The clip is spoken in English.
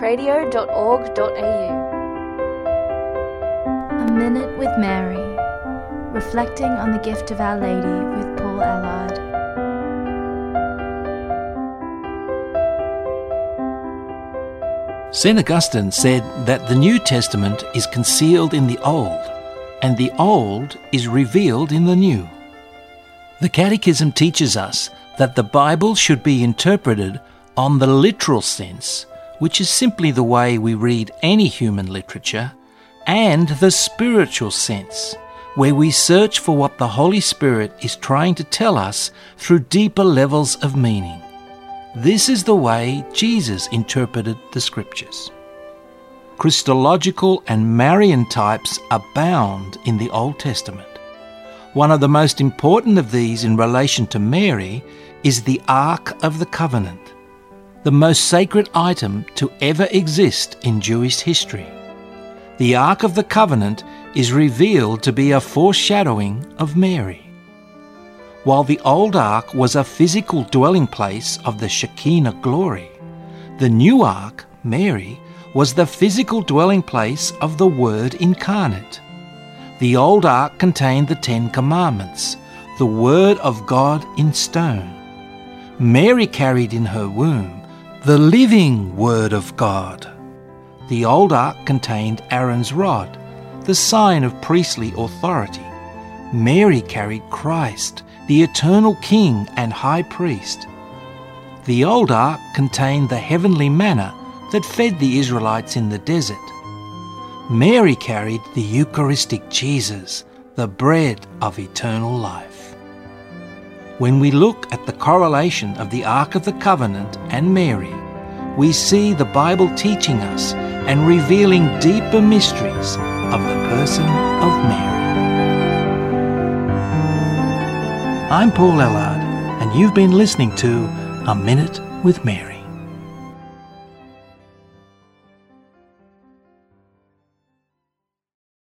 catholicscradio.org.au. A Minute with Mary, reflecting on the gift of Our Lady with Paul Allard. St. Augustine said that the New Testament is concealed in the Old, and the Old is revealed in the New. The Catechism teaches us that the Bible should be interpreted on the literal sense, which is simply the way we read any human literature, and the spiritual sense, where we search for what the Holy Spirit is trying to tell us through deeper levels of meaning. This is the way Jesus interpreted the Scriptures. Christological and Marian types abound in the Old Testament. One of the most important of these in relation to Mary is the Ark of the Covenant, the most sacred item to ever exist in Jewish history. The Ark of the Covenant is revealed to be a foreshadowing of Mary. While the old ark was a physical dwelling place of the Shekinah glory, the new ark, Mary, was the physical dwelling place of the Word incarnate. The old ark contained the Ten Commandments, the Word of God in stone. Mary carried in her womb the living Word of God. The old ark contained Aaron's rod, the sign of priestly authority. Mary carried Christ, the eternal King and High Priest. The old ark contained the heavenly manna that fed the Israelites in the desert. Mary carried the Eucharistic Jesus, the bread of eternal life. When we look at the correlation of the Ark of the Covenant and Mary, we see the Bible teaching us and revealing deeper mysteries of the person of Mary. I'm Paul Ellard, and you've been listening to A Minute with Mary.